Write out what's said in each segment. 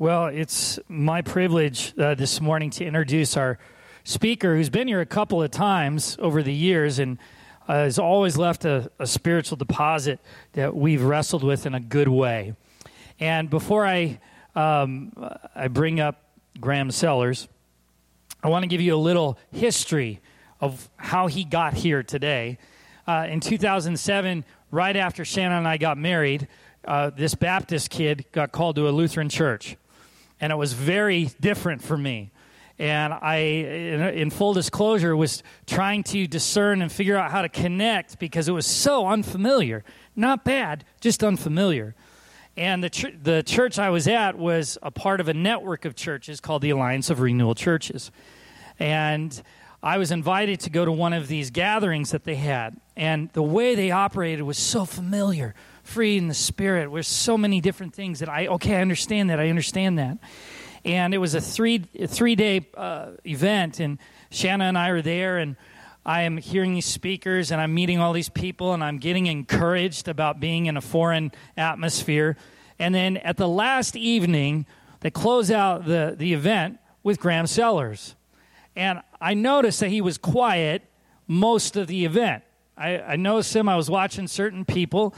Well, it's my privilege uh, this morning to introduce our speaker who's been here a couple of times over the years and uh, has always left a, a, spiritual deposit that we've wrestled with in a good way. And before I, um, I bring up Graham Sellers, I want to give you a little history of how he got here today. Uh, in 2007, right after Shannon and I got married, uh, this Baptist kid got called to a Lutheran church and it was very different for me. And I, in, full disclosure, was trying to discern and figure out how to connect because it was so unfamiliar. Not bad, just unfamiliar. And the, the church I was at was a part of a network of churches called the Alliance of Renewal Churches. And I was invited to go to one of these gatherings that they had. And the way they operated was so familiar free in the spirit. There's so many different things that I okay, I understand that. I understand that. And it was a three three day uh, event, and Shanna and I are there, and I am hearing these speakers, and I'm meeting all these people, and I'm getting encouraged about being in a foreign atmosphere. And then at the last evening, they close out the, the event with Graham Sellers. And I noticed that he was quiet most of the event. I, I noticed him, I was watching certain people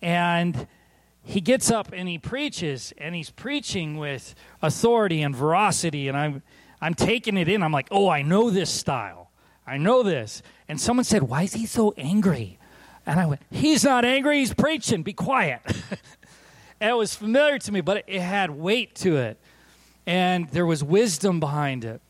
and he gets up and he preaches, and he's preaching with authority and veracity. And I'm, I'm taking it in. I'm like, oh, I know this style. I know this. And someone said, why is he so angry? And I went, he's not angry, he's preaching. Be quiet. it was familiar to me, but it had weight to it. And there was wisdom behind it.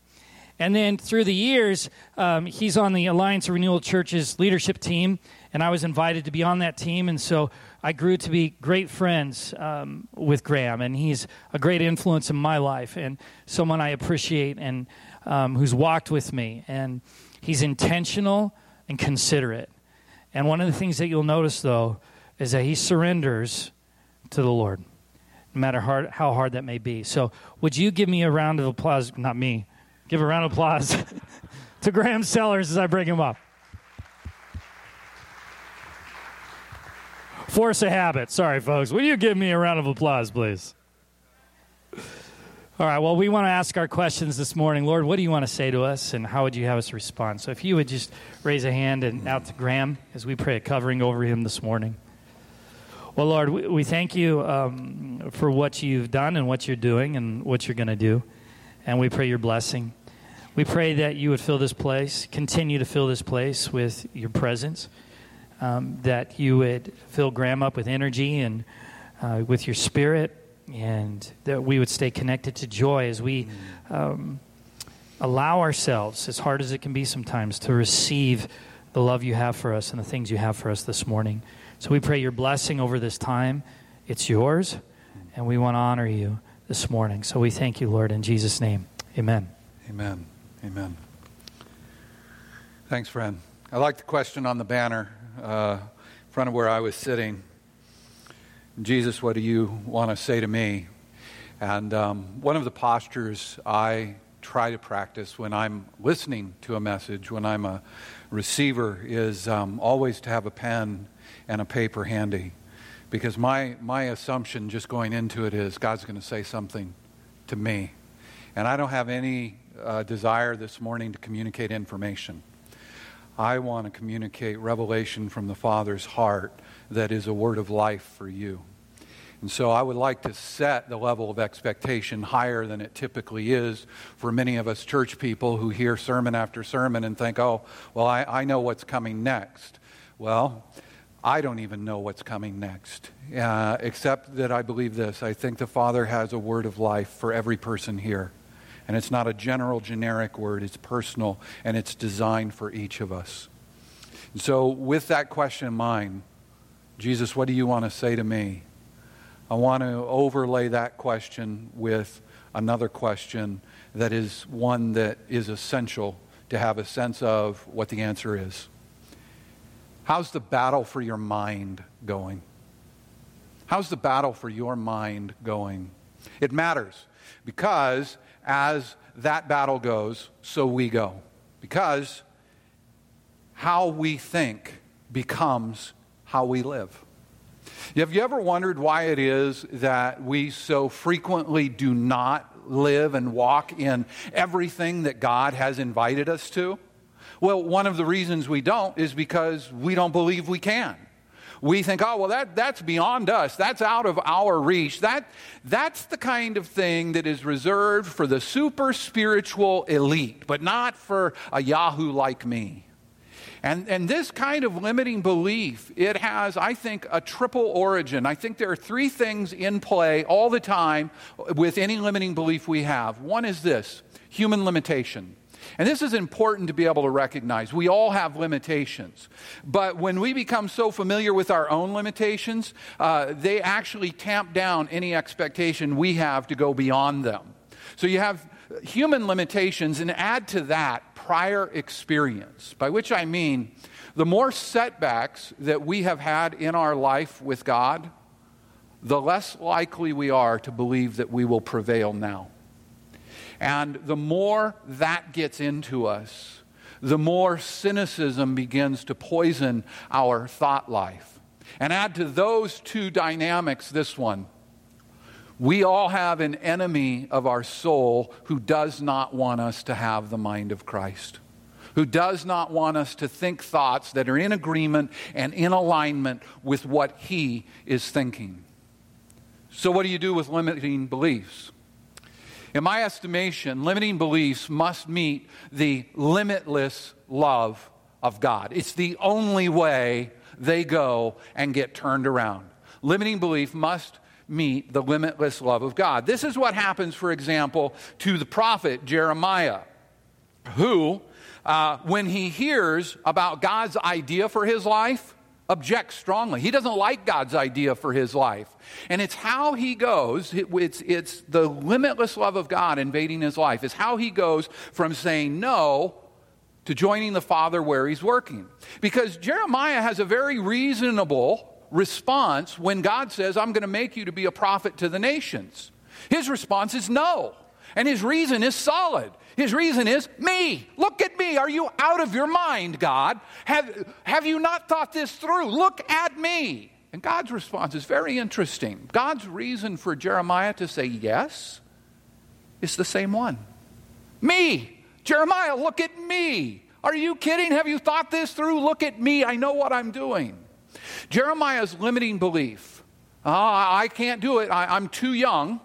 And then through the years, um, he's on the Alliance of Renewal Church's leadership team, and I was invited to be on that team. And so I grew to be great friends um, with Graham, and he's a great influence in my life and someone I appreciate and um, who's walked with me. And he's intentional and considerate. And one of the things that you'll notice, though, is that he surrenders to the Lord, no matter hard, how hard that may be. So, would you give me a round of applause? Not me. Give a round of applause to Graham Sellers as I bring him up. Force a habit. Sorry, folks. Will you give me a round of applause, please? All right, well, we want to ask our questions this morning. Lord, what do you want to say to us, and how would you have us respond? So if you would just raise a hand and out to Graham as we pray a covering over him this morning. Well, Lord, we, we thank you um, for what you've done and what you're doing and what you're going to do. And we pray your blessing. We pray that you would fill this place, continue to fill this place with your presence um, that you would fill Graham up with energy and uh, with your spirit, and that we would stay connected to joy as we um, allow ourselves, as hard as it can be sometimes, to receive the love you have for us and the things you have for us this morning. So we pray your blessing over this time. It's yours, and we want to honor you this morning. So we thank you, Lord, in Jesus' name. Amen. Amen. Amen. Thanks, friend. I like the question on the banner uh, in front of where I was sitting. Jesus, what do you want to say to me? And um, one of the postures I try to practice when I'm listening to a message, when I'm a receiver, is um, always to have a pen and a paper handy. Because my, my assumption just going into it is God's going to say something to me. And I don't have any uh, desire this morning to communicate information. I want to communicate revelation from the Father's heart that is a word of life for you. And so I would like to set the level of expectation higher than it typically is for many of us church people who hear sermon after sermon and think, oh, well, I, I know what's coming next. Well, I don't even know what's coming next, uh, except that I believe this. I think the Father has a word of life for every person here. And it's not a general, generic word, it's personal, and it's designed for each of us. And so, with that question in mind, Jesus, what do you want to say to me? I want to overlay that question with another question that is one that is essential to have a sense of what the answer is. How's the battle for your mind going? How's the battle for your mind going? It matters because as that battle goes, so we go. Because how we think becomes how we live. Have you ever wondered why it is that we so frequently do not live and walk in everything that God has invited us to? Well, one of the reasons we don't is because we don't believe we can. We think, oh, well, that, that's beyond us. That's out of our reach. That, that's the kind of thing that is reserved for the super spiritual elite, but not for a Yahoo like me. And, and this kind of limiting belief, it has, I think, a triple origin. I think there are three things in play all the time with any limiting belief we have. One is this human limitation. And this is important to be able to recognize. We all have limitations. But when we become so familiar with our own limitations, uh, they actually tamp down any expectation we have to go beyond them. So you have human limitations, and add to that prior experience, by which I mean the more setbacks that we have had in our life with God, the less likely we are to believe that we will prevail now. And the more that gets into us, the more cynicism begins to poison our thought life. And add to those two dynamics this one. We all have an enemy of our soul who does not want us to have the mind of Christ, who does not want us to think thoughts that are in agreement and in alignment with what he is thinking. So, what do you do with limiting beliefs? In my estimation, limiting beliefs must meet the limitless love of God. It's the only way they go and get turned around. Limiting belief must meet the limitless love of God. This is what happens, for example, to the prophet Jeremiah, who, uh, when he hears about God's idea for his life, objects strongly. He doesn't like God's idea for his life. And it's how he goes, it's, it's the limitless love of God invading his life, is how he goes from saying no to joining the Father where he's working. Because Jeremiah has a very reasonable response when God says, I'm going to make you to be a prophet to the nations? His response is no. And his reason is solid. His reason is me. Look at me. Are you out of your mind, God? Have, have you not thought this through? Look at me. And God's response is very interesting. God's reason for Jeremiah to say yes is the same one me. Jeremiah, look at me. Are you kidding? Have you thought this through? Look at me. I know what I'm doing. Jeremiah's limiting belief, oh, I can't do it, I, I'm too young,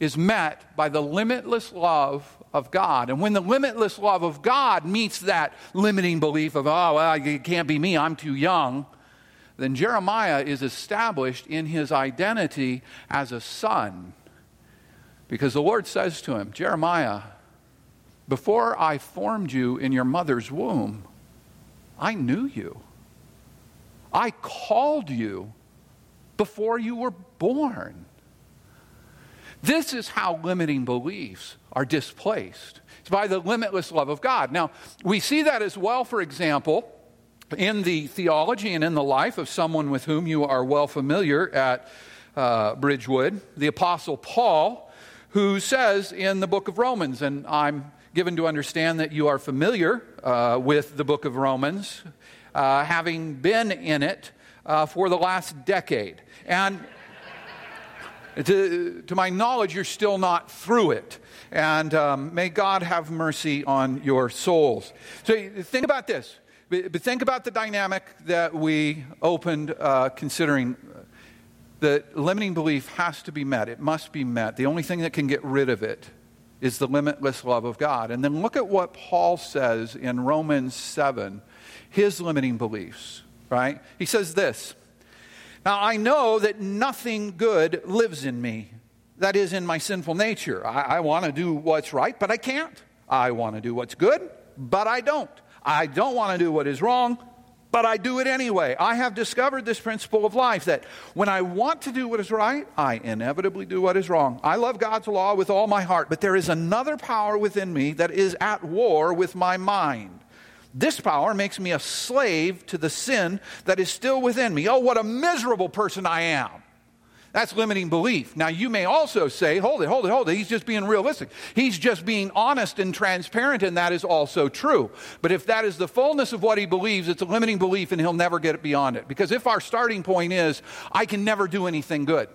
is met by the limitless love of God. And when the limitless love of God meets that limiting belief of, oh, well, it can't be me, I'm too young, then Jeremiah is established in his identity as a son. Because the Lord says to him, Jeremiah, before I formed you in your mother's womb, I knew you. I called you before you were born. This is how limiting beliefs are displaced. It's by the limitless love of God. Now, we see that as well, for example, in the theology and in the life of someone with whom you are well familiar at uh, Bridgewood, the Apostle Paul, who says in the book of Romans, and I'm given to understand that you are familiar uh, with the book of Romans, uh, having been in it uh, for the last decade. And to, to, my knowledge, you're still not through it. And um, may God have mercy on your souls. So think about this. But think about the dynamic that we opened uh, considering. That limiting belief has to be met. It must be met. The only thing that can get rid of it is the limitless love of God. And then look at what Paul says in Romans 7 his limiting beliefs, right? He says this Now I know that nothing good lives in me, that is, in my sinful nature. I, I want to do what's right, but I can't. I want to do what's good, but I don't. I don't want to do what is wrong, but I do it anyway. I have discovered this principle of life that when I want to do what is right, I inevitably do what is wrong. I love God's law with all my heart, but there is another power within me that is at war with my mind. This power makes me a slave to the sin that is still within me. Oh, what a miserable person I am. That's limiting belief. Now, you may also say, hold it, hold it, hold it. He's just being realistic. He's just being honest and transparent, and that is also true. But if that is the fullness of what he believes, it's a limiting belief, and he'll never get beyond it. Because if our starting point is, I can never do anything good,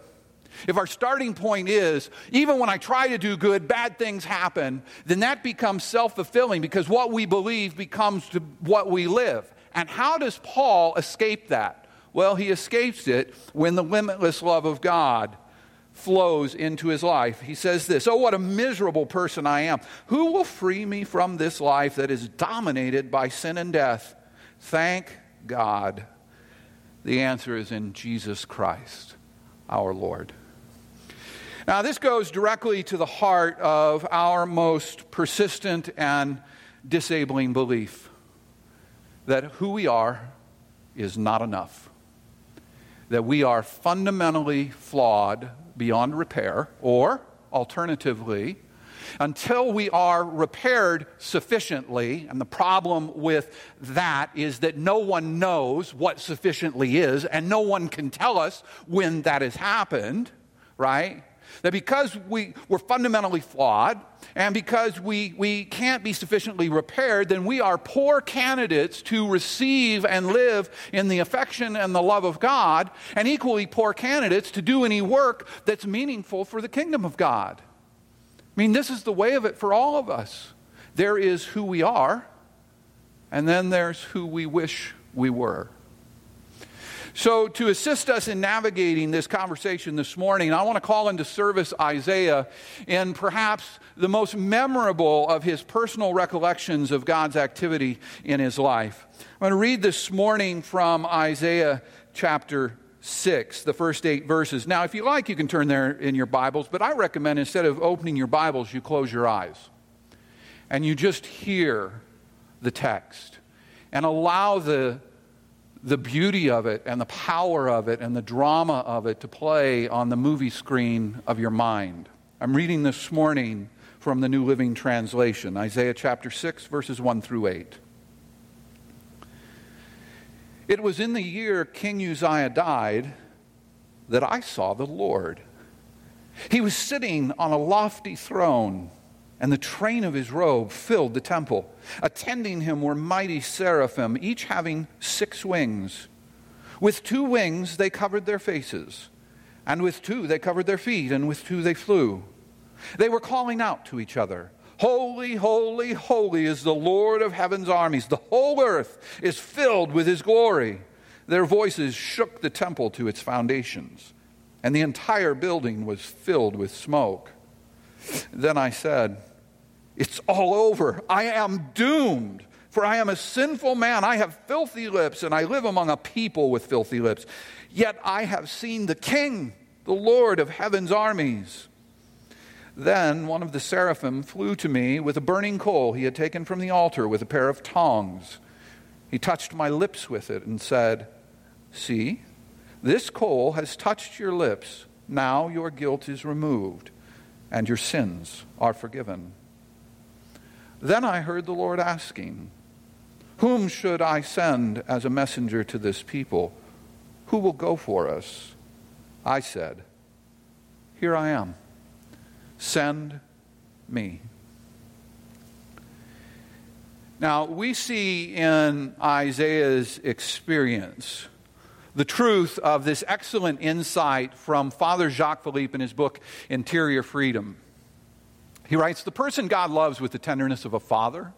if our starting point is, even when I try to do good, bad things happen, then that becomes self fulfilling because what we believe becomes what we live. And how does Paul escape that? Well, he escapes it when the limitless love of God flows into his life. He says this Oh, what a miserable person I am. Who will free me from this life that is dominated by sin and death? Thank God. The answer is in Jesus Christ, our Lord. Now, this goes directly to the heart of our most persistent and disabling belief that who we are is not enough that we are fundamentally flawed beyond repair, or alternatively, until we are repaired sufficiently, and the problem with that is that no one knows what sufficiently is, and no one can tell us when that has happened, right? That because we, we're fundamentally flawed and because we, we can't be sufficiently repaired, then we are poor candidates to receive and live in the affection and the love of God, and equally poor candidates to do any work that's meaningful for the kingdom of God. I mean, this is the way of it for all of us. There is who we are, and then there's who we wish we were. So, to assist us in navigating this conversation this morning, I want to call into service Isaiah in perhaps the most memorable of his personal recollections of God's activity in his life. I'm going to read this morning from Isaiah chapter 6, the first eight verses. Now, if you like, you can turn there in your Bibles, but I recommend instead of opening your Bibles, you close your eyes and you just hear the text and allow the the beauty of it and the power of it and the drama of it to play on the movie screen of your mind. I'm reading this morning from the New Living Translation, Isaiah chapter 6, verses 1 through 8. It was in the year King Uzziah died that I saw the Lord. He was sitting on a lofty throne and the train of his robe filled the temple. Attending him were mighty seraphim, each having six wings. With two wings they covered their faces, and with two they covered their feet, and with two they flew. They were calling out to each other Holy, holy, holy is the Lord of heaven's armies. The whole earth is filled with his glory. Their voices shook the temple to its foundations, and the entire building was filled with smoke. Then I said, it's all over. I am doomed, for I am a sinful man. I have filthy lips, and I live among a people with filthy lips. Yet I have seen the King, the Lord of heaven's armies. Then one of the seraphim flew to me with a burning coal he had taken from the altar with a pair of tongs. He touched my lips with it and said, See, this coal has touched your lips. Now your guilt is removed, and your sins are forgiven. Then I heard the Lord asking, Whom should I send as a messenger to this people? Who will go for us? I said, Here I am. Send me. Now, we see in Isaiah's experience the truth of this excellent insight from Father Jacques Philippe in his book, Interior Freedom. He writes The person God loves with the tenderness of a father,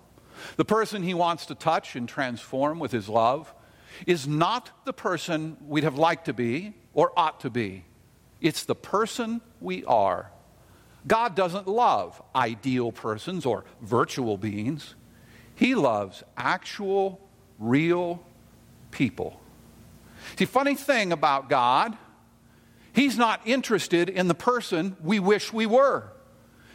the person he wants to touch and transform with his love, is not the person we'd have liked to be or ought to be. It's the person we are. God doesn't love ideal persons or virtual beings, He loves actual, real people. See, funny thing about God, He's not interested in the person we wish we were.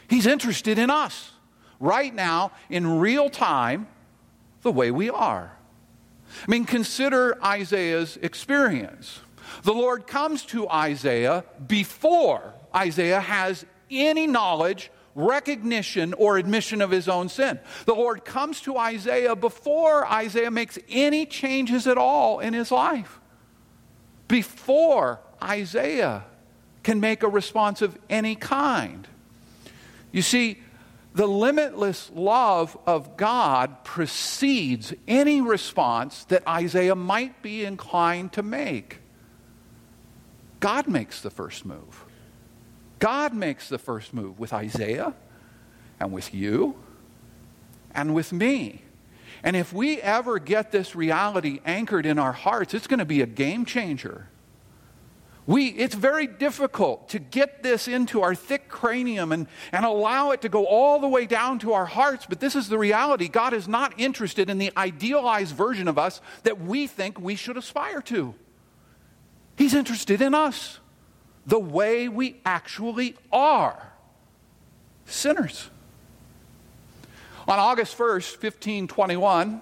He's interested in us right now, in real time, the way we are. I mean, consider Isaiah's experience. The Lord comes to Isaiah before Isaiah has any knowledge, recognition, or admission of his own sin. The Lord comes to Isaiah before Isaiah makes any changes at all in his life. Before Isaiah can make a response of any kind. You see, the limitless love of God precedes any response that Isaiah might be inclined to make. God makes the first move. God makes the first move with Isaiah and with you and with me. And if we ever get this reality anchored in our hearts, it's going to be a game changer. We, it's very difficult to get this into our thick cranium and, and allow it to go all the way down to our hearts, but this is the reality. God is not interested in the idealized version of us that we think we should aspire to. He's interested in us, the way we actually are sinners. On August 1st, 1521,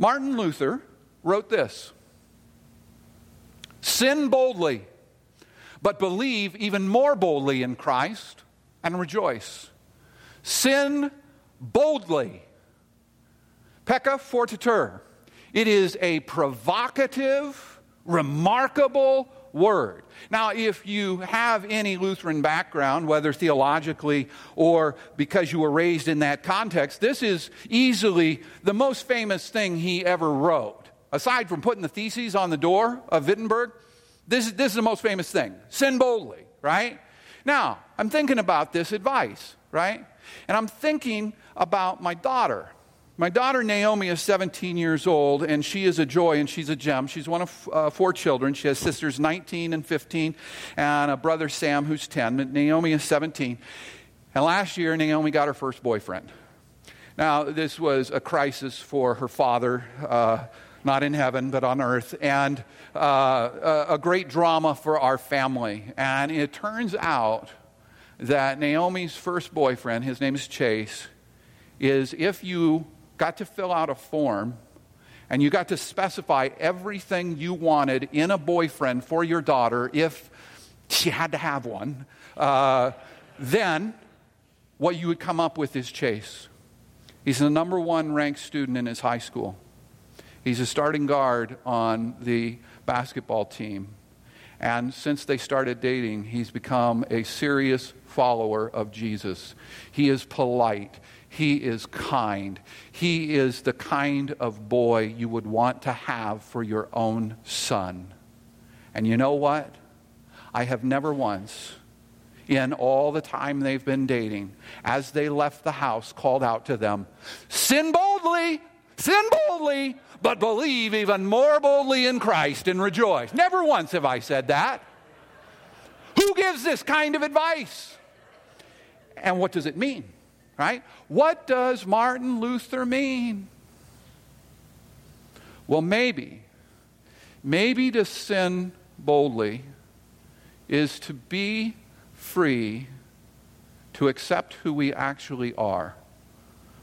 Martin Luther wrote this Sin boldly, but believe even more boldly in Christ and rejoice. Sin boldly. Pecca fortiter. It is a provocative, remarkable word. Now, if you have any Lutheran background, whether theologically or because you were raised in that context, this is easily the most famous thing he ever wrote. Aside from putting the theses on the door of Wittenberg, this is, this is the most famous thing sin boldly, right? Now, I'm thinking about this advice, right? And I'm thinking about my daughter. My daughter Naomi is 17 years old, and she is a joy and she's a gem. She's one of uh, four children. She has sisters 19 and 15, and a brother Sam who's 10. But Naomi is 17. And last year, Naomi got her first boyfriend. Now, this was a crisis for her father, uh, not in heaven, but on earth, and uh, a, great drama for our family. And it turns out that Naomi's first boyfriend, his name is Chase, is if you got to fill out a form and you got to specify everything you wanted in a boyfriend for your daughter if she had to have one, uh, then what you would come up with is Chase. He's the number one ranked student in his high school. He's a starting guard on the basketball team. And since they started dating, he's become a serious follower of Jesus. He is polite. He is kind. He is the kind of boy you would want to have for your own son. And you know what? I have never once, in all the time they've been dating, as they left the house, called out to them, Sin boldly, sin boldly, but believe even more boldly in Christ and rejoice. Never once have I said that. Who gives this kind of advice? And what does it mean? Right? What does Martin Luther mean? Well, maybe, maybe to sin boldly is to be free to accept who we actually are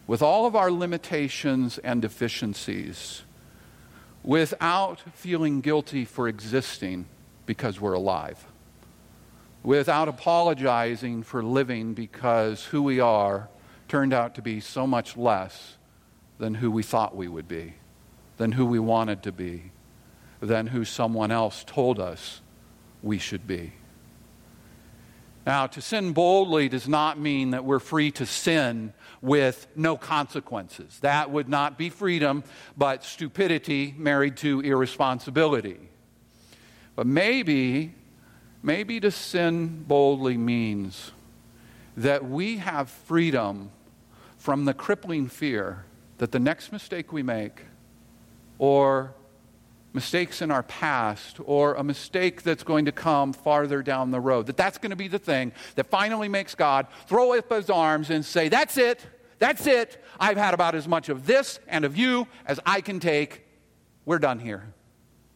with all of our limitations and deficiencies without feeling guilty for existing because we're alive, without apologizing for living because who we are turned out to be so much less than who we thought we would be, than who we wanted to be, than who someone else told us we should be. Now, to sin boldly does not mean that we're free to sin with no consequences. That would not be freedom, but stupidity married to irresponsibility. But maybe, maybe to sin boldly means that we have freedom from the crippling fear that the next mistake we make, or mistakes in our past, or a mistake that's going to come farther down the road, that that's going to be the thing that finally makes God throw up his arms and say, That's it, that's it. I've had about as much of this and of you as I can take. We're done here.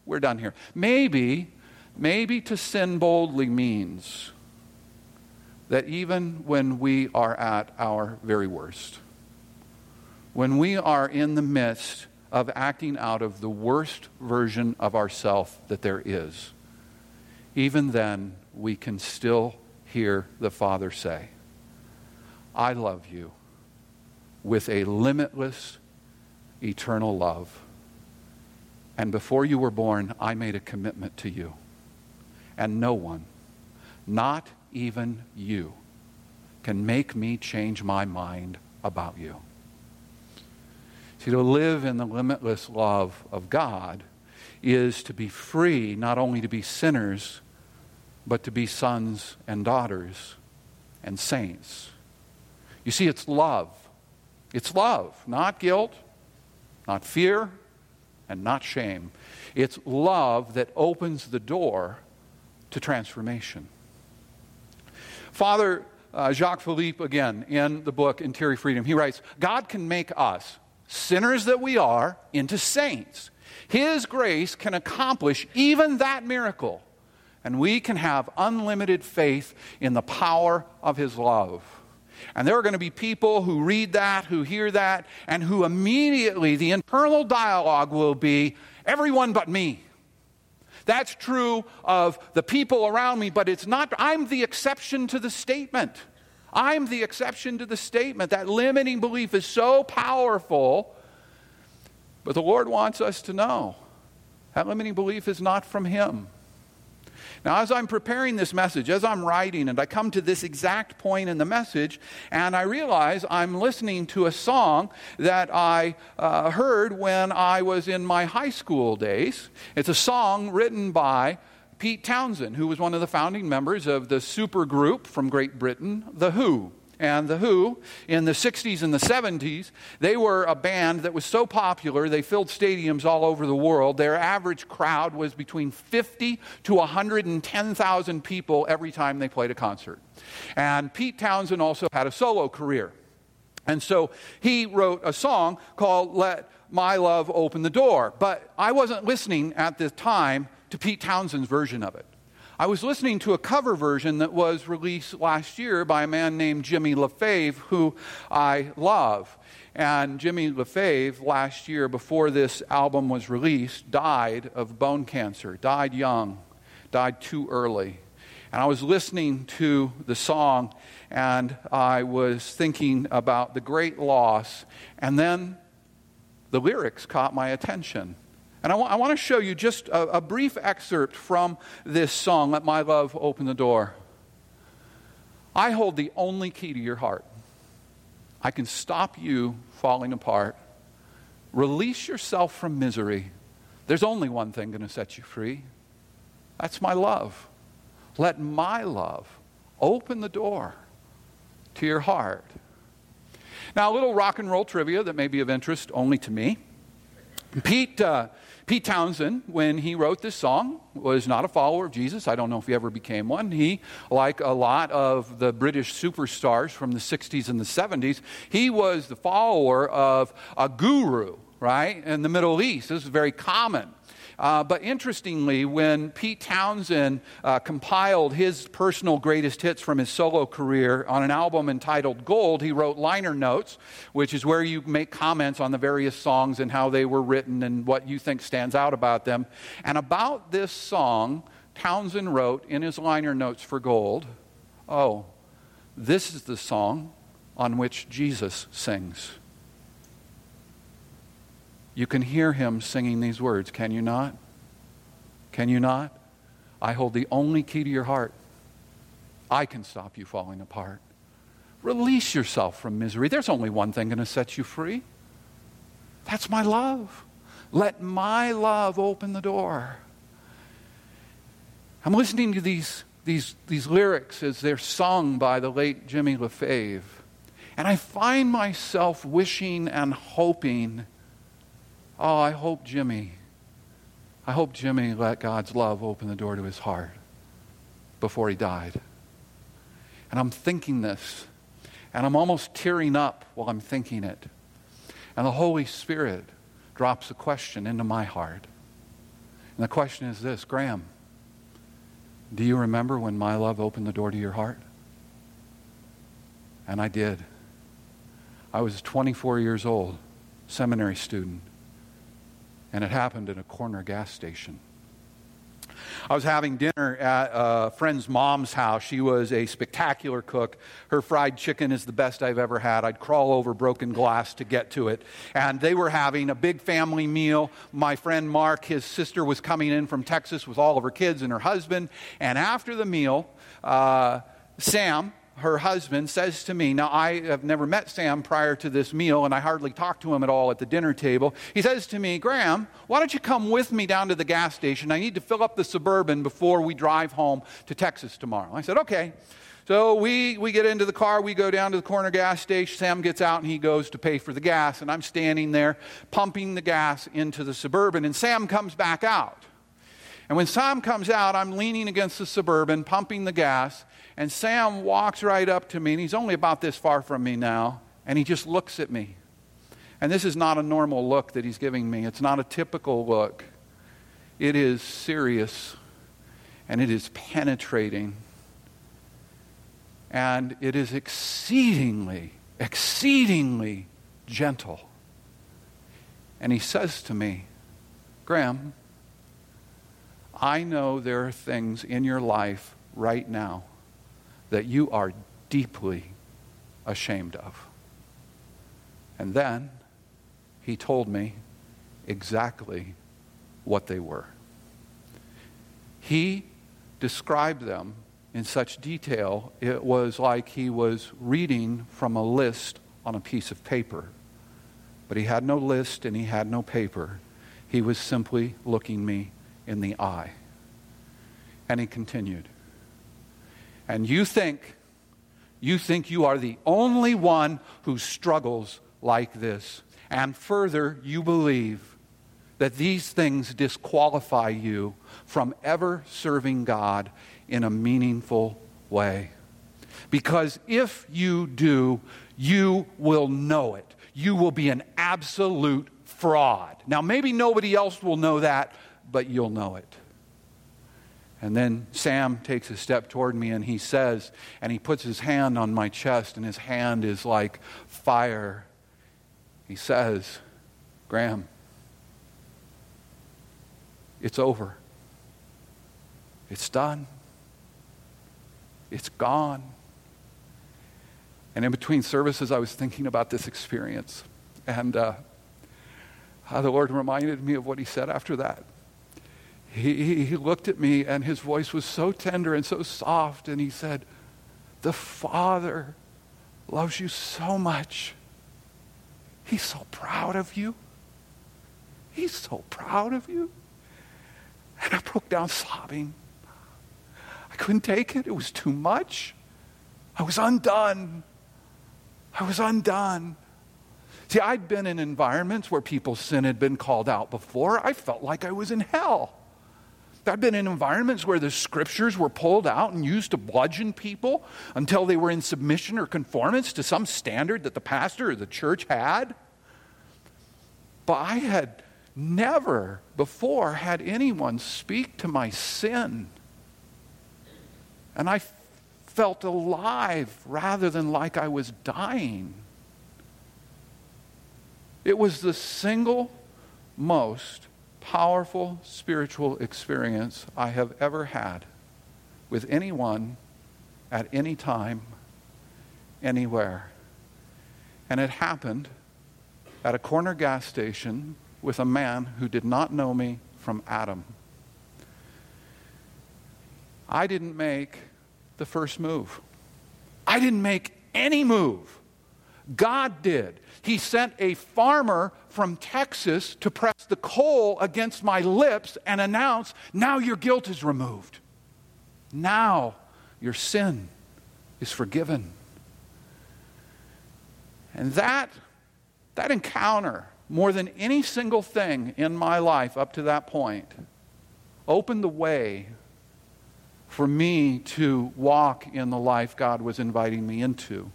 We're done here. Maybe, maybe to sin boldly means that even when we are at our very worst, when we are in the midst of acting out of the worst version of ourself that there is, even then we can still hear the Father say, I love you with a limitless, eternal love. And before you were born, I made a commitment to you. And no one, not even you, can make me change my mind about you. See, to live in the limitless love of God is to be free, not only to be sinners, but to be sons and daughters and saints. You see, it's love. It's love, not guilt, not fear, and not shame. It's love that opens the door to transformation. Father uh, Jacques Philippe, again, in the book Interior Freedom, he writes God can make us, sinners that we are, into saints. His grace can accomplish even that miracle, and we can have unlimited faith in the power of His love. And there are going to be people who read that, who hear that, and who immediately the internal dialogue will be everyone but me. That's true of the people around me, but it's not, I'm the exception to the statement. I'm the exception to the statement. That limiting belief is so powerful, but the Lord wants us to know that limiting belief is not from Him. Now, as I'm preparing this message, as I'm writing, and I come to this exact point in the message, and I realize I'm listening to a song that I uh, heard when I was in my high school days. It's a song written by Pete Townshend, who was one of the founding members of the super group from Great Britain, The Who and The Who in the 60s and the 70s, they were a band that was so popular, they filled stadiums all over the world. Their average crowd was between 50 to 110,000 people every time they played a concert. And Pete Townshend also had a solo career. And so he wrote a song called Let My Love Open the Door. But I wasn't listening at the time to Pete Townshend's version of it. I was listening to a cover version that was released last year by a man named Jimmy LaFave, who I love. And Jimmy LaFave, last year, before this album was released, died of bone cancer, died young, died too early. And I was listening to the song and I was thinking about the great loss. And then the lyrics caught my attention. And I, wa- I want to show you just a, a brief excerpt from this song, Let My Love Open the Door. I hold the only key to your heart. I can stop you falling apart. Release yourself from misery. There's only one thing going to set you free. That's my love. Let my love open the door to your heart. Now, a little rock and roll trivia that may be of interest only to me. Pete, uh, Pete Townshend, when he wrote this song, was not a follower of Jesus. I don't know if he ever became one. He, like a lot of the British superstars from the 60s and the 70s, he was the follower of a guru, right, in the Middle East. This is very common. Uh, but interestingly, when Pete Townshend uh, compiled his personal greatest hits from his solo career on an album entitled Gold, he wrote liner notes, which is where you make comments on the various songs and how they were written and what you think stands out about them. And about this song, Townshend wrote in his liner notes for Gold, Oh, this is the song on which Jesus sings. You can hear him singing these words, can you not? Can you not? I hold the only key to your heart. I can stop you falling apart. Release yourself from misery. There's only one thing going to set you free. That's my love. Let my love open the door. I'm listening to these, these, these lyrics as they're sung by the late Jimmy LaFave, and I find myself wishing and hoping Oh, I hope Jimmy, I hope Jimmy let God's love open the door to his heart before he died. And I'm thinking this, and I'm almost tearing up while I'm thinking it. And the Holy Spirit drops a question into my heart. And the question is this Graham, do you remember when my love opened the door to your heart? And I did. I was 24 years old, seminary student and it happened in a corner gas station. I was having dinner at a friend's mom's house. She was a spectacular cook. Her fried chicken is the best I've ever had. I'd crawl over broken glass to get to it. And they were having a big family meal. My friend Mark, his sister, was coming in from Texas with all of her kids and her husband. And after the meal, uh, Sam, her husband says to me, Now, I have never met Sam prior to this meal, and I hardly talked to him at all at the dinner table. He says to me, Graham, why don't you come with me down to the gas station? I need to fill up the suburban before we drive home to Texas tomorrow. I said, Okay. So we, we get into the car, we go down to the corner gas station. Sam gets out and he goes to pay for the gas, and I'm standing there pumping the gas into the suburban, and Sam comes back out. And when Sam comes out, I'm leaning against the suburban, pumping the gas, and Sam walks right up to me, and he's only about this far from me now, and he just looks at me. And this is not a normal look that he's giving me, it's not a typical look. It is serious, and it is penetrating, and it is exceedingly, exceedingly gentle. And he says to me, Graham, I know there are things in your life right now that you are deeply ashamed of. And then he told me exactly what they were. He described them in such detail, it was like he was reading from a list on a piece of paper. But he had no list and he had no paper. He was simply looking me in the eye. And he continued. And you think, you think you are the only one who struggles like this. And further, you believe that these things disqualify you from ever serving God in a meaningful way. Because if you do, you will know it. You will be an absolute fraud. Now, maybe nobody else will know that, but you'll know it. And then Sam takes a step toward me and he says, and he puts his hand on my chest, and his hand is like fire. He says, Graham, it's over. It's done. It's gone. And in between services, I was thinking about this experience. And uh, the Lord reminded me of what he said after that he, he looked at me and his voice was so tender and so soft, and he said, The Father loves you so much. He's so proud of you. He's so proud of you. And I broke down sobbing. I couldn't take it. It was too much. I was undone. I was undone. See, I'd been in environments where people's sin had been called out before. I felt like I was in hell. I've been in environments where the scriptures were pulled out and used to bludgeon people until they were in submission or conformance to some standard that the pastor or the church had. But I had never before had anyone speak to my sin. And I felt alive rather than like I was dying. It was the single most powerful spiritual experience I have ever had with anyone at any time, anywhere. And it happened at a corner gas station with a man who did not know me from Adam. I didn't make the first move. I didn't make any move. God did. He sent a farmer from Texas to press the coal against my lips and announce, now your guilt is removed. Now your sin is forgiven. And that, that encounter, more than any single thing in my life up to that point, opened the way for me to walk in the life God was inviting me into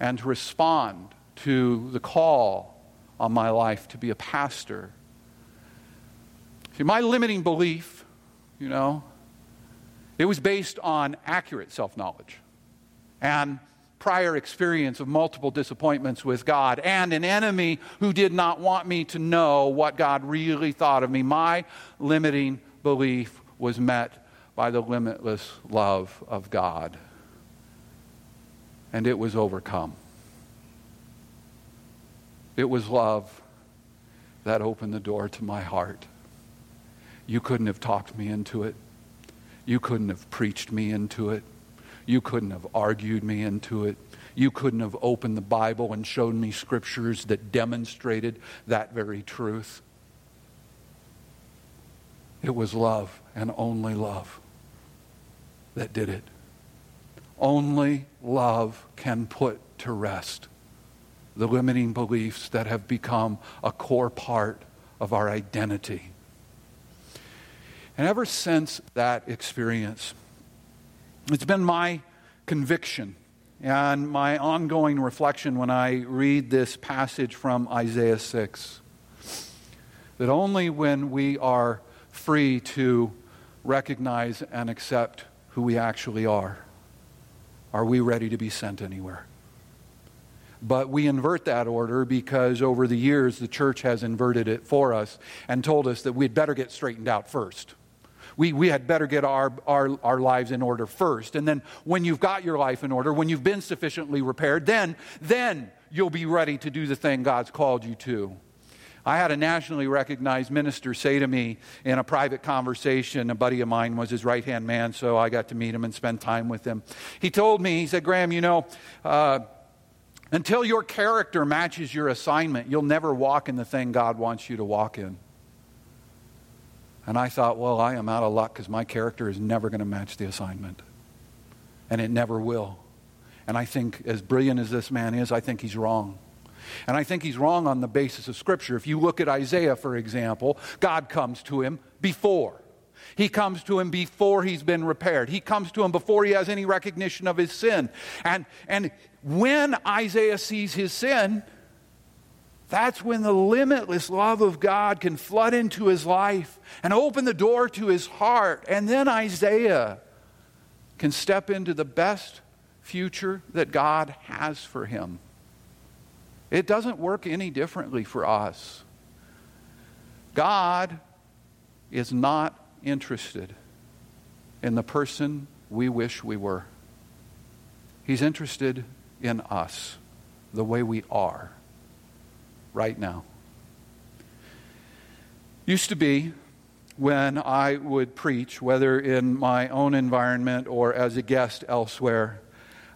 and to respond to the call on my life to be a pastor. See, my limiting belief, you know, it was based on accurate self knowledge and prior experience of multiple disappointments with God and an enemy who did not want me to know what God really thought of me. My limiting belief was met by the limitless love of God. And it was overcome. It was love that opened the door to my heart. You couldn't have talked me into it. You couldn't have preached me into it. You couldn't have argued me into it. You couldn't have opened the Bible and shown me scriptures that demonstrated that very truth. It was love and only love that did it. Only love can put to rest the limiting beliefs that have become a core part of our identity. And ever since that experience, it's been my conviction and my ongoing reflection when I read this passage from Isaiah 6 that only when we are free to recognize and accept who we actually are are we ready to be sent anywhere. But we invert that order because over the years the church has inverted it for us and told us that we'd better get straightened out first we, we had better get our, our, our lives in order first. And then when you've got your life in order, when you've been sufficiently repaired, then, then you'll be ready to do the thing God's called you to. I had a nationally recognized minister say to me in a private conversation, a buddy of mine was his right hand man, so I got to meet him and spend time with him. He told me, he said, Graham, you know, uh, until your character matches your assignment, you'll never walk in the thing God wants you to walk in. And I thought, well, I am out of luck because my character is never going to match the assignment. And it never will. And I think, as brilliant as this man is, I think he's wrong. And I think he's wrong on the basis of Scripture. If you look at Isaiah, for example, God comes to him before. He comes to him before he's been repaired. He comes to him before he has any recognition of his sin. And, and when Isaiah sees his sin, that's when the limitless love of God can flood into his life and open the door to his heart. And then Isaiah can step into the best future that God has for him. It doesn't work any differently for us. God is not interested in the person we wish we were. He's interested in us, the way we are right now. Used to be when I would preach, whether in my own environment or as a guest elsewhere,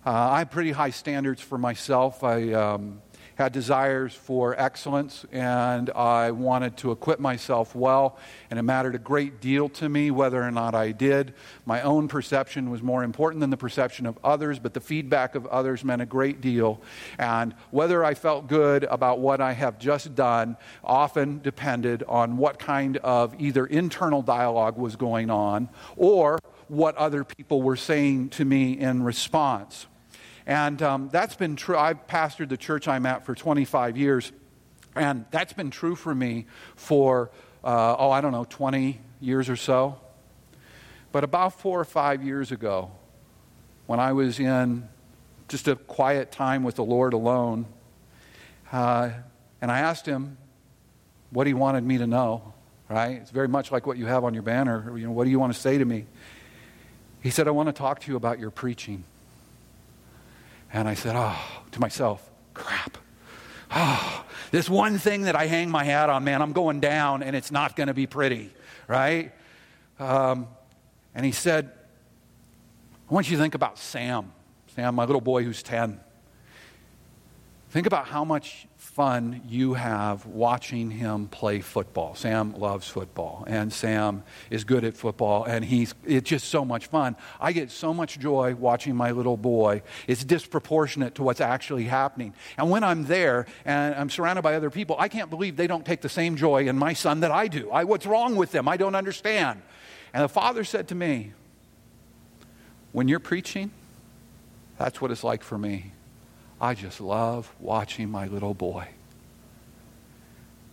uh, I had pretty high standards for myself. I um, had desires for excellence and I wanted to equip myself well. And it mattered a great deal to me whether or not I did. My own perception was more important than the perception of others, but the feedback of others meant a great deal. And whether I felt good about what I have just done often depended on what kind of either internal dialogue was going on or what other people were saying to me in response. And um, that's been true. I've pastored the church I'm at for 25 years, and that's been true for me for, uh, oh, I don't know, 20 years or so. But about four or five years ago, when I was in just a quiet time with the Lord alone, uh, and I asked him what he wanted me to know, right? It's very much like what you have on your banner. You know, what do you want to say to me? He said, I want to talk to you about your preaching. And I said, oh, to myself, crap. Oh, this one thing that I hang my hat on, man, I'm going down and it's not going to be pretty, right? Um, and he said, I want you to think about Sam. Sam, my little boy who's 10. Think about how much fun you have watching him play football. Sam loves football, and Sam is good at football, and he's it's just so much fun. I get so much joy watching my little boy. It's disproportionate to what's actually happening. And when I'm there and I'm surrounded by other people, I can't believe they don't take the same joy in my son that I do. I, what's wrong with them? I don't understand. And the father said to me, When you're preaching, that's what it's like for me. I just love watching my little boy.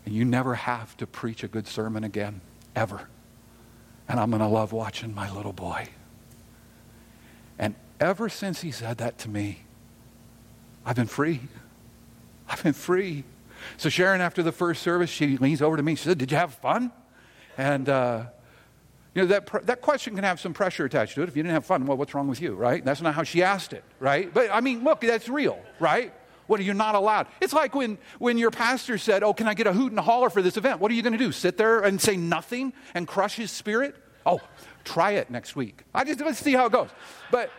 And you never have to preach a good sermon again, ever. And I'm going to love watching my little boy. And ever since he said that to me, I've been free. I've been free. So Sharon, after the first service, she leans over to me. She said, "Did you have fun?" And uh, You know, that, pr- that question can have some pressure attached to it. If you didn't have fun, well, what's wrong with you, right? That's not how she asked it, right? But I mean, look, that's real, right? What are you not allowed? It's like when, when your pastor said, Oh, can I get a hoot and a holler for this event? What are you going to do? Sit there and say nothing and crush his spirit? Oh, try it next week. I just let's see how it goes. But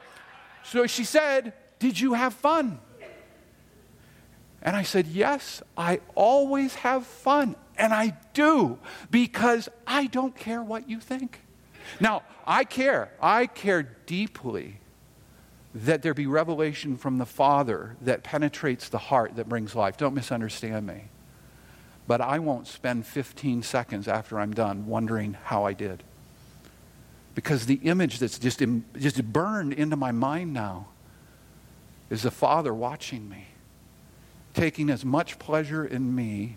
so she said, Did you have fun? And I said, Yes, I always have fun. And I do because I don't care what you think. Now, I care. I care deeply that there be revelation from the Father that penetrates the heart that brings life. Don't misunderstand me. But I won't spend 15 seconds after I'm done wondering how I did. Because the image that's just, in, just burned into my mind now is the Father watching me, taking as much pleasure in me,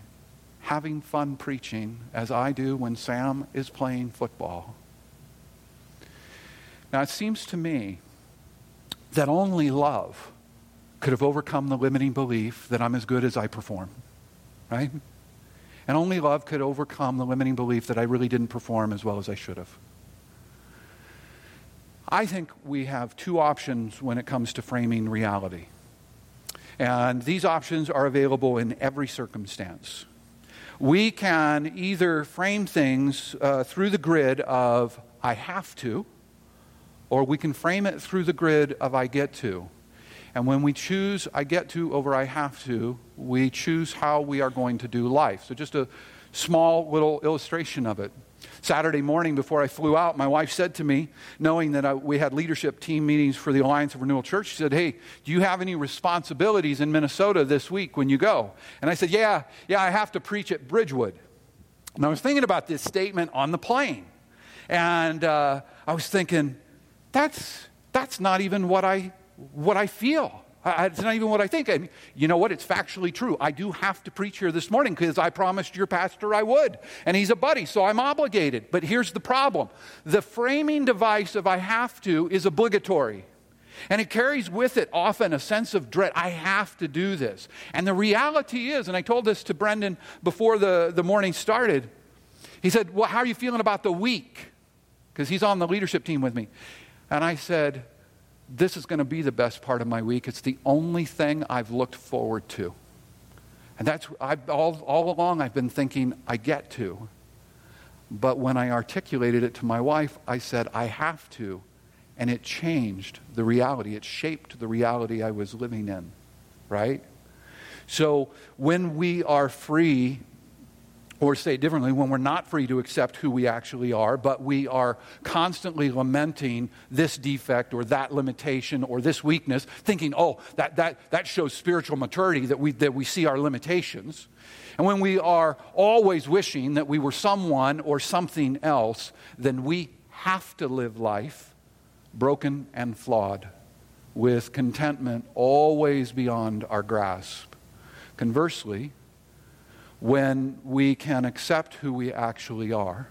having fun preaching as I do when Sam is playing football. Now, it seems to me that only love could have overcome the limiting belief that I'm as good as I perform, right? And only love could overcome the limiting belief that I really didn't perform as well as I should have. I think we have two options when it comes to framing reality. And these options are available in every circumstance. We can either frame things uh, through the grid of, I have to, or we can frame it through the grid of I get to. And when we choose I get to over I have to, we choose how we are going to do life. So, just a small little illustration of it. Saturday morning before I flew out, my wife said to me, knowing that I, we had leadership team meetings for the Alliance of Renewal Church, she said, Hey, do you have any responsibilities in Minnesota this week when you go? And I said, Yeah, yeah, I have to preach at Bridgewood. And I was thinking about this statement on the plane. And uh, I was thinking, that's, that's not even what I, what I feel. I, it's not even what I think. And you know what? It's factually true. I do have to preach here this morning because I promised your pastor I would. And he's a buddy, so I'm obligated. But here's the problem the framing device of I have to is obligatory. And it carries with it often a sense of dread. I have to do this. And the reality is, and I told this to Brendan before the, the morning started, he said, Well, how are you feeling about the week? Because he's on the leadership team with me. And I said, This is going to be the best part of my week. It's the only thing I've looked forward to. And that's, I've, all, all along, I've been thinking, I get to. But when I articulated it to my wife, I said, I have to. And it changed the reality. It shaped the reality I was living in, right? So when we are free or say differently, when we're not free to accept who we actually are, but we are constantly lamenting this defect or that limitation or this weakness, thinking, oh, that, that, that shows spiritual maturity that we, that we see our limitations. And when we are always wishing that we were someone or something else, then we have to live life broken and flawed with contentment always beyond our grasp. Conversely, when we can accept who we actually are,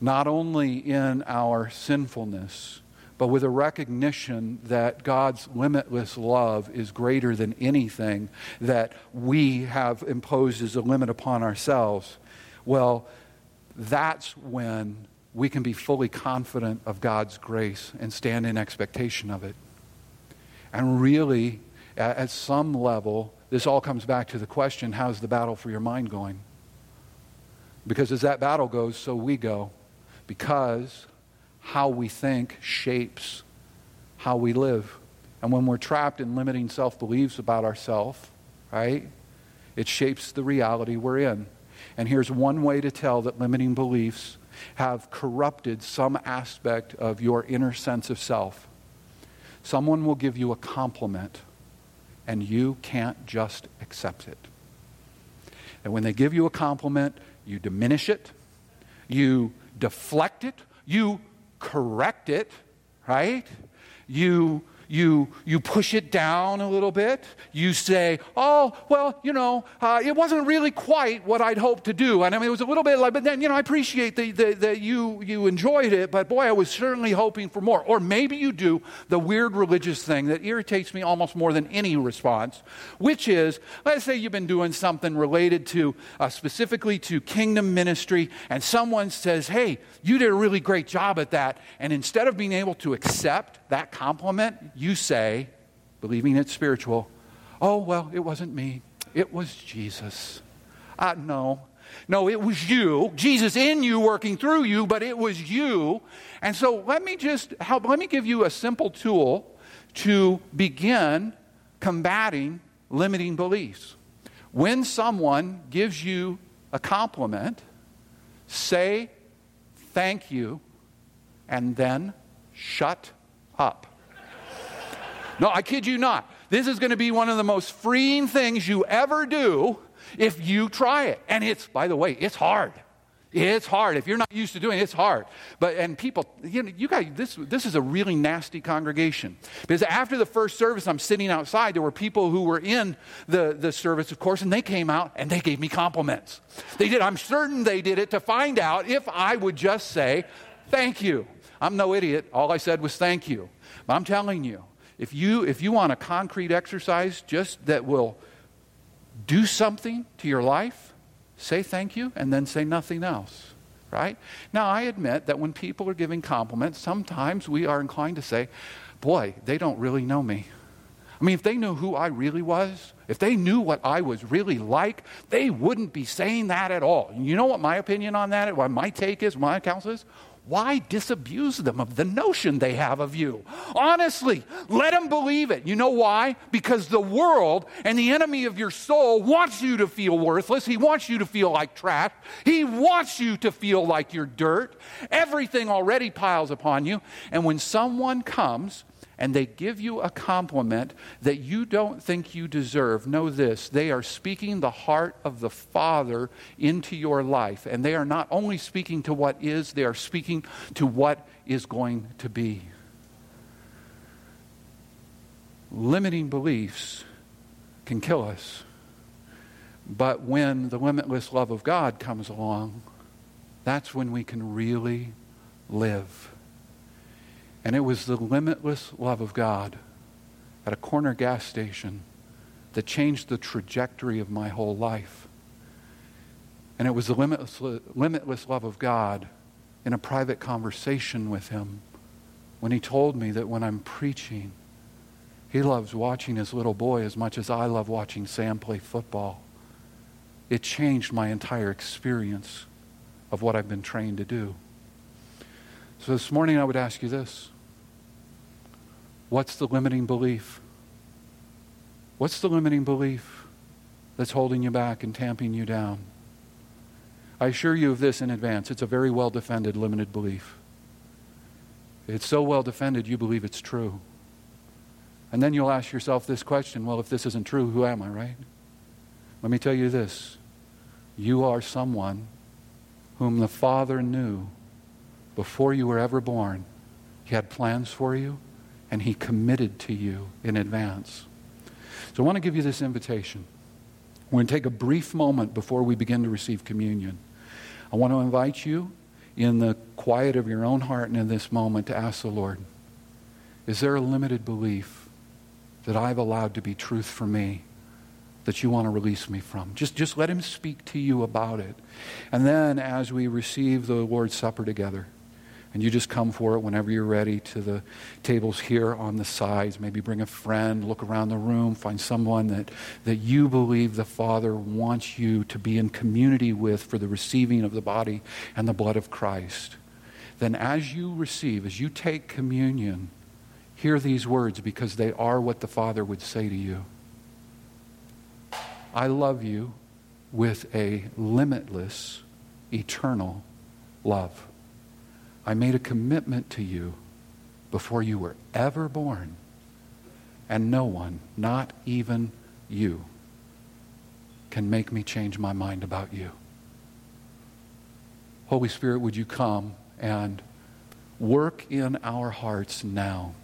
not only in our sinfulness, but with a recognition that God's limitless love is greater than anything that we have imposed as a limit upon ourselves, well, that's when we can be fully confident of God's grace and stand in expectation of it. And really, at some level, this all comes back to the question how's the battle for your mind going? Because as that battle goes, so we go. Because how we think shapes how we live. And when we're trapped in limiting self beliefs about ourselves, right, it shapes the reality we're in. And here's one way to tell that limiting beliefs have corrupted some aspect of your inner sense of self. Someone will give you a compliment and you can't just accept it. And when they give you a compliment, you diminish it, you deflect it, you correct it, right? You you, you push it down a little bit. You say, oh, well, you know, uh, it wasn't really quite what I'd hoped to do. And I mean, it was a little bit like, but then, you know, I appreciate that, you, you enjoyed it, but boy, I was certainly hoping for more. Or maybe you do the weird religious thing that irritates me almost more than any response, which is, let's say you've been doing something related to, uh, specifically to kingdom ministry, and someone says, hey, you did a really great job at that. And instead of being able to accept that compliment, you say, believing it's spiritual, oh, well, it wasn't me. It was Jesus. Uh, no. No, it was you. Jesus in you working through you, but it was you. And so let me just help, let me give you a simple tool to begin combating limiting beliefs. When someone gives you a compliment, say thank you and then shut up. No, I kid you not. This is going to be one of the most freeing things you ever do if you try it. And it's, by the way, it's hard. It's hard. If you're not used to doing it, it's hard. But and people, you know, you guys, this this is a really nasty congregation. Because after the first service, I'm sitting outside. There were people who were in the, the service, of course, and they came out and they gave me compliments. They did. I'm certain they did it to find out if I would just say, thank you. I'm no idiot. All I said was thank you. But I'm telling you, if you if you want a concrete exercise just that will do something to your life, say thank you and then say nothing else. Right? Now, I admit that when people are giving compliments, sometimes we are inclined to say, boy, they don't really know me. I mean, if they knew who I really was, if they knew what I was really like, they wouldn't be saying that at all. You know what my opinion on that, what my take is, my counsel is? Why disabuse them of the notion they have of you? Honestly, let them believe it. You know why? Because the world and the enemy of your soul wants you to feel worthless. He wants you to feel like trash. He wants you to feel like you're dirt. Everything already piles upon you. And when someone comes and they give you a compliment that you don't think you deserve, know this they are speaking the heart of the Father into your life. And they are not only speaking to what is, they are speaking to what is going to be. Limiting beliefs can kill us. But when the limitless love of God comes along, that's when we can really live. And it was the limitless love of God at a corner gas station that changed the trajectory of my whole life. And it was the limitless, limitless love of God in a private conversation with Him when He told me that when I'm preaching, He loves watching His little boy as much as I love watching Sam play football. It changed my entire experience of what I've been trained to do. So this morning I would ask you this What's the limiting belief? What's the limiting belief that's holding you back and tamping you down? I assure you of this in advance. It's a very well defended limited belief. It's so well defended you believe it's true. And then you'll ask yourself this question well, if this isn't true, who am I, right? Let me tell you this you are someone whom the Father knew before you were ever born. He had plans for you, and He committed to you in advance. So I want to give you this invitation. We're going to take a brief moment before we begin to receive communion. I want to invite you in the quiet of your own heart and in this moment to ask the Lord, is there a limited belief that I've allowed to be truth for me that you want to release me from? Just, just let him speak to you about it. And then as we receive the Lord's Supper together, and you just come for it whenever you're ready to the tables here on the sides. Maybe bring a friend, look around the room, find someone that, that you believe the Father wants you to be in community with for the receiving of the body and the blood of Christ. Then, as you receive, as you take communion, hear these words because they are what the Father would say to you I love you with a limitless, eternal love. I made a commitment to you before you were ever born, and no one, not even you, can make me change my mind about you. Holy Spirit, would you come and work in our hearts now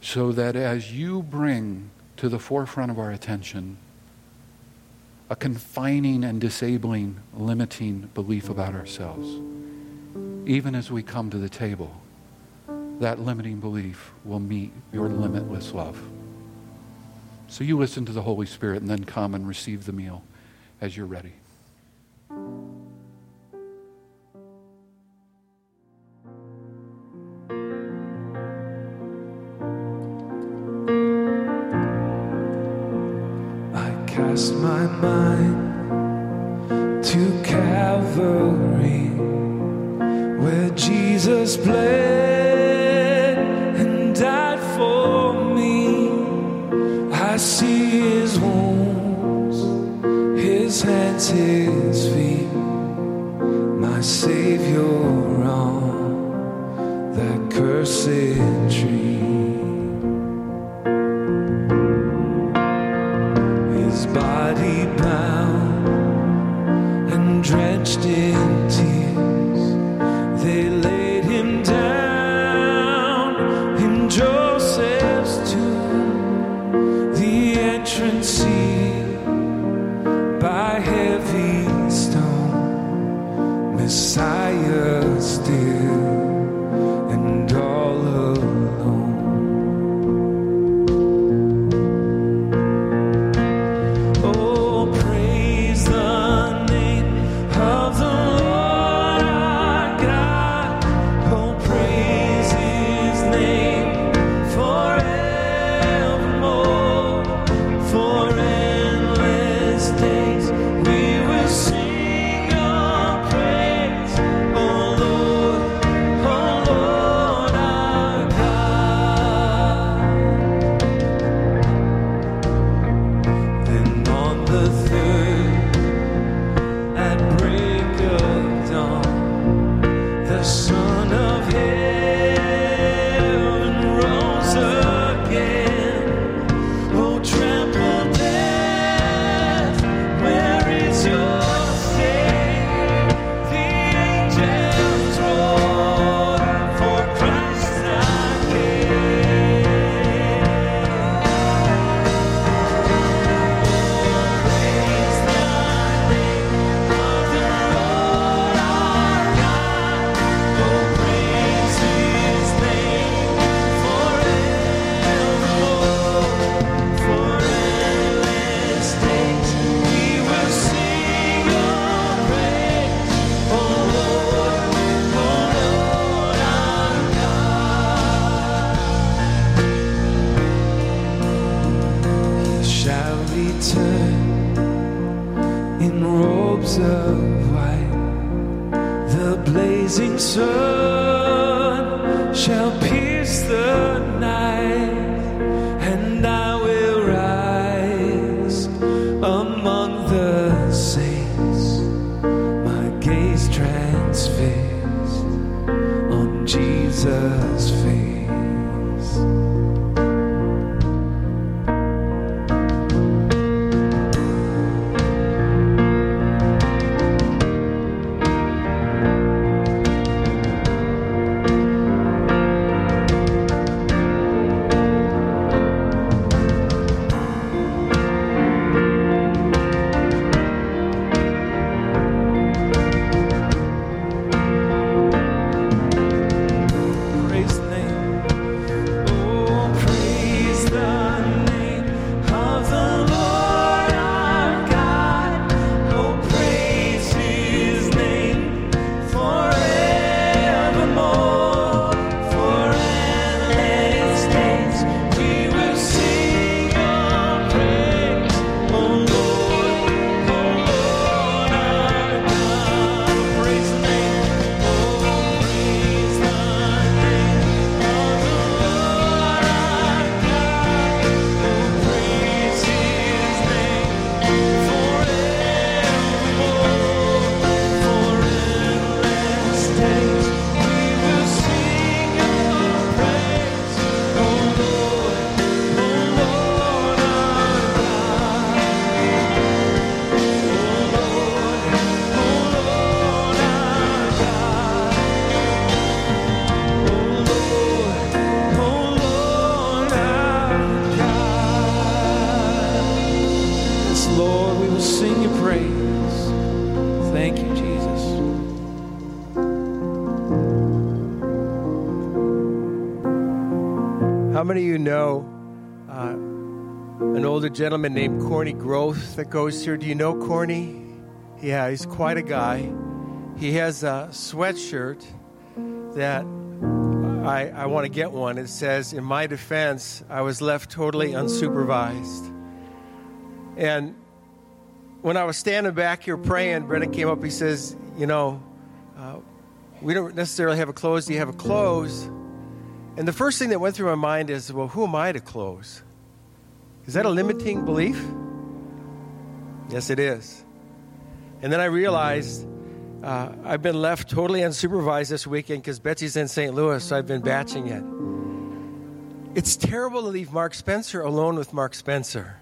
so that as you bring to the forefront of our attention a confining and disabling, limiting belief about ourselves, even as we come to the table, that limiting belief will meet your limitless love. So you listen to the Holy Spirit and then come and receive the meal as you're ready. Older gentleman named Corny Growth that goes here? Do you know Corny? Yeah, he's quite a guy. He has a sweatshirt that I, I want to get one. It says, In my defense, I was left totally unsupervised. And when I was standing back here praying, Brennan came up. He says, You know, uh, we don't necessarily have a close. Do you have a close? And the first thing that went through my mind is, Well, who am I to close? Is that a limiting belief? Yes, it is. And then I realized uh, I've been left totally unsupervised this weekend because Betsy's in St. Louis, so I've been batching it. It's terrible to leave Mark Spencer alone with Mark Spencer.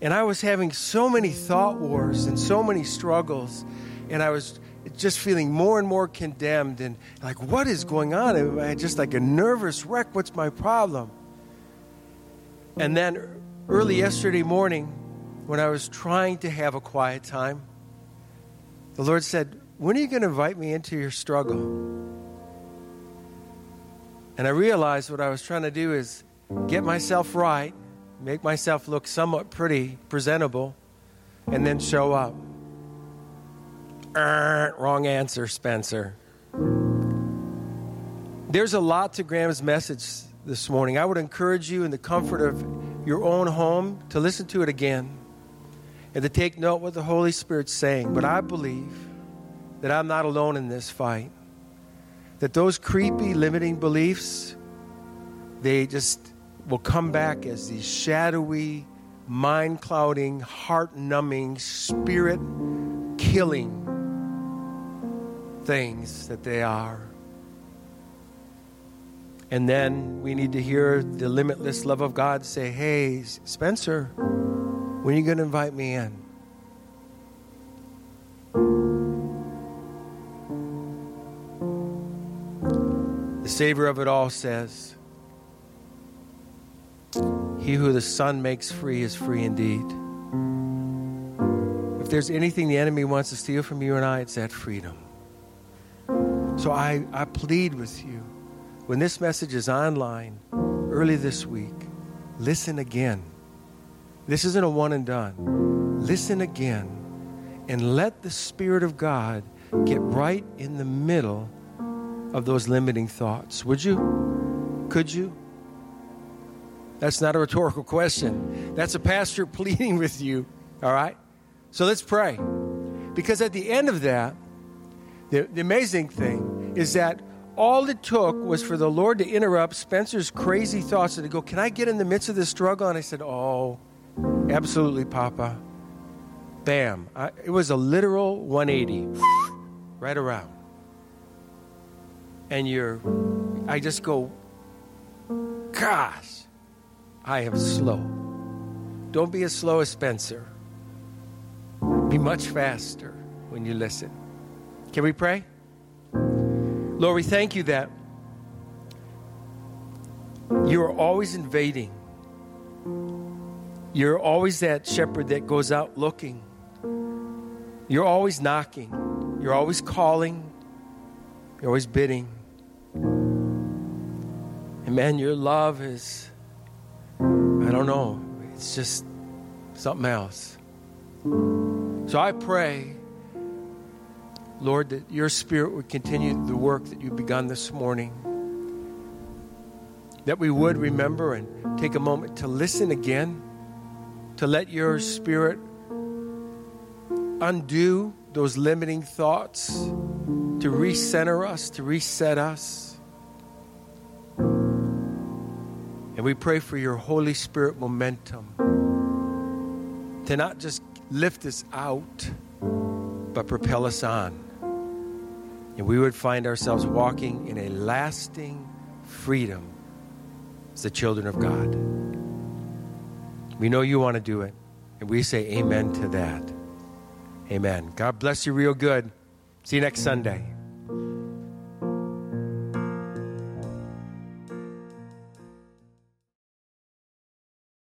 And I was having so many thought wars and so many struggles, and I was just feeling more and more condemned and like, what is going on? I just like a nervous wreck. What's my problem? And then early yesterday morning, when I was trying to have a quiet time, the Lord said, When are you going to invite me into your struggle? And I realized what I was trying to do is get myself right, make myself look somewhat pretty, presentable, and then show up. Er, wrong answer, Spencer. There's a lot to Graham's message this morning. I would encourage you in the comfort of your own home to listen to it again and to take note what the Holy Spirit's saying. But I believe that I'm not alone in this fight. That those creepy, limiting beliefs, they just will come back as these shadowy, mind clouding, heart numbing, spirit killing things that they are. And then we need to hear the limitless love of God say, Hey, Spencer, when are you going to invite me in? The Savior of it all says, He who the Son makes free is free indeed. If there's anything the enemy wants to steal from you and I, it's that freedom. So I, I plead with you when this message is online early this week, listen again. This isn't a one and done. Listen again and let the Spirit of God get right in the middle of those limiting thoughts. Would you? Could you? That's not a rhetorical question. That's a pastor pleading with you, all right? So let's pray. Because at the end of that, the, the amazing thing is that all it took was for the Lord to interrupt Spencer's crazy thoughts and to go, Can I get in the midst of this struggle? And I said, Oh, Absolutely, Papa. Bam. I, it was a literal 180, right around. And you're, I just go, gosh, I am slow. Don't be as slow as Spencer. Be much faster when you listen. Can we pray? Lord, we thank you that you are always invading you're always that shepherd that goes out looking. You're always knocking. You're always calling. You're always bidding. And man, your love is, I don't know, it's just something else. So I pray, Lord, that your spirit would continue the work that you've begun this morning. That we would remember and take a moment to listen again to let your spirit undo those limiting thoughts, to recenter us, to reset us. And we pray for your Holy Spirit momentum to not just lift us out, but propel us on. And we would find ourselves walking in a lasting freedom as the children of God. We know you want to do it. And we say amen to that. Amen. God bless you real good. See you next Sunday.